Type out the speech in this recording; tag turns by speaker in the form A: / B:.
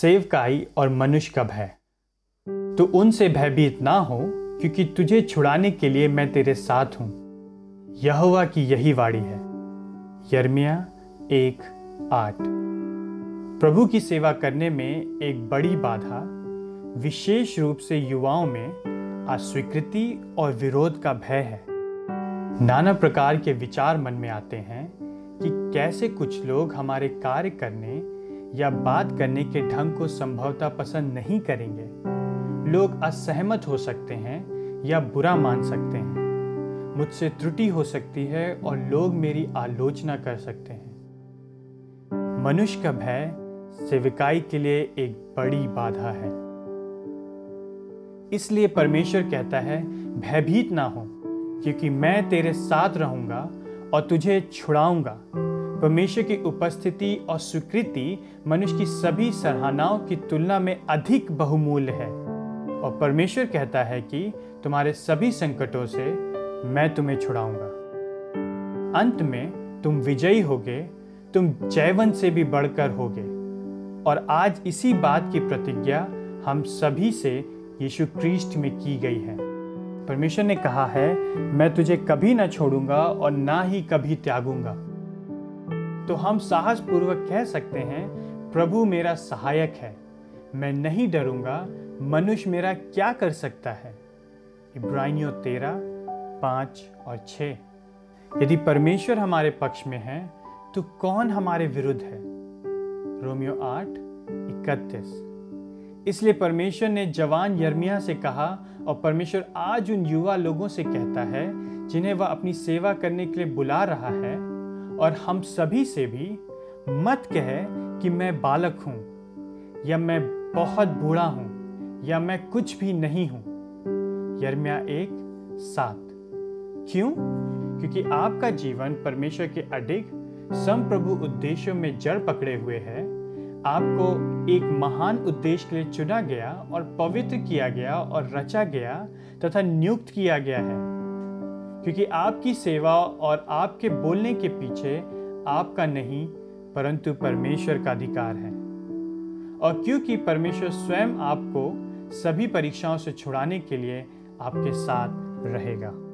A: सेवकाई और मनुष्य का भय तो उनसे भयभीत ना हो, क्योंकि तुझे छुड़ाने के लिए मैं तेरे साथ हूँ। यहोवा की यही वाणी है। यर्मिया एक आठ। प्रभु की सेवा करने में एक बड़ी बाधा, विशेष रूप से युवाओं में अस्वीकृति और विरोध का भय है। नाना प्रकार के विचार मन में आते हैं कि कैसे कुछ लोग हमारे कार्य करने या बात करने के ढंग को संभवतः पसंद नहीं करेंगे। लोग असहमत हो सकते हैं या बुरा मान सकते हैं। मुझसे त्रुटि हो सकती है और लोग मेरी आलोचना कर सकते हैं। मनुष्य का भय सेविकाई के लिए एक बड़ी बाधा है। इसलिए परमेश्वर कहता है, भयभीत ना हो, क्योंकि मैं तेरे साथ रहूँगा और तुझे छुड़ाऊँगा। परमेश्वर की उपस्थिति और स्वीकृति मनुष्य की सभी सराहनाओं की तुलना में अधिक बहुमूल्य है। और परमेश्वर कहता है कि तुम्हारे सभी संकटों से मैं तुम्हें छुड़ाऊँगा। अंत में तुम विजयी होगे, तुम जैवन से भी बढ़कर होगे। और आज इसी बात की प्रतिज्ञा हम सभी से यीशु क्रिस्ट में की गई है। परमेश्वर ने कहा है, मैं तुझे कभी ना छोड़ूँगा और ना ही कभी त्यागूँगा। तो हम साहस पूर्वक कह सकते हैं, प्रभु मेरा सहायक है। मैं नहीं डरूँगा, मनुष्य मेरा क्या कर सकता है? इब्रानियों तेरह, पाँच और छ यदि परमेश्वर हमारे पक्ष में है तो कौन हमारे विरुद्ध है? रोमियो आठ, इकतीस। इसलिए परमेश्वर ने जवान यर्मिया से कहा, और परमेश्वर आज उन युवा लोगों से कहता है, जिन्हें वह अपनी सेवा करने के लिए बुला रहा है और हम सभी से भी मत कहे कि मैं बालक हूँ, या मैं बहुत बूढ़ा हूँ, या मैं कुछ भी नहीं हूँ। यर्मिया एक सात। क्यों? क्योंकि आपका जीवन परमेश्वर के अडिग, संप्रभु उद्देश्यों में जड़ पकड़े हुए है। आपको एक महान उद्देश्य के लिए चुना गया और पवित्र किया गया और रचा गया तथा नियुक्त किया गया है। क्योंकि आपकी सेवा और आपके बोलने के पीछे आपका नहीं, परंतु परमेश्वर का अधिकार है। और क्योंकि परमेश्वर स्वयं आपको सभी परीक्षाओं से छुड़ाने के लिए आपके साथ रहेगा।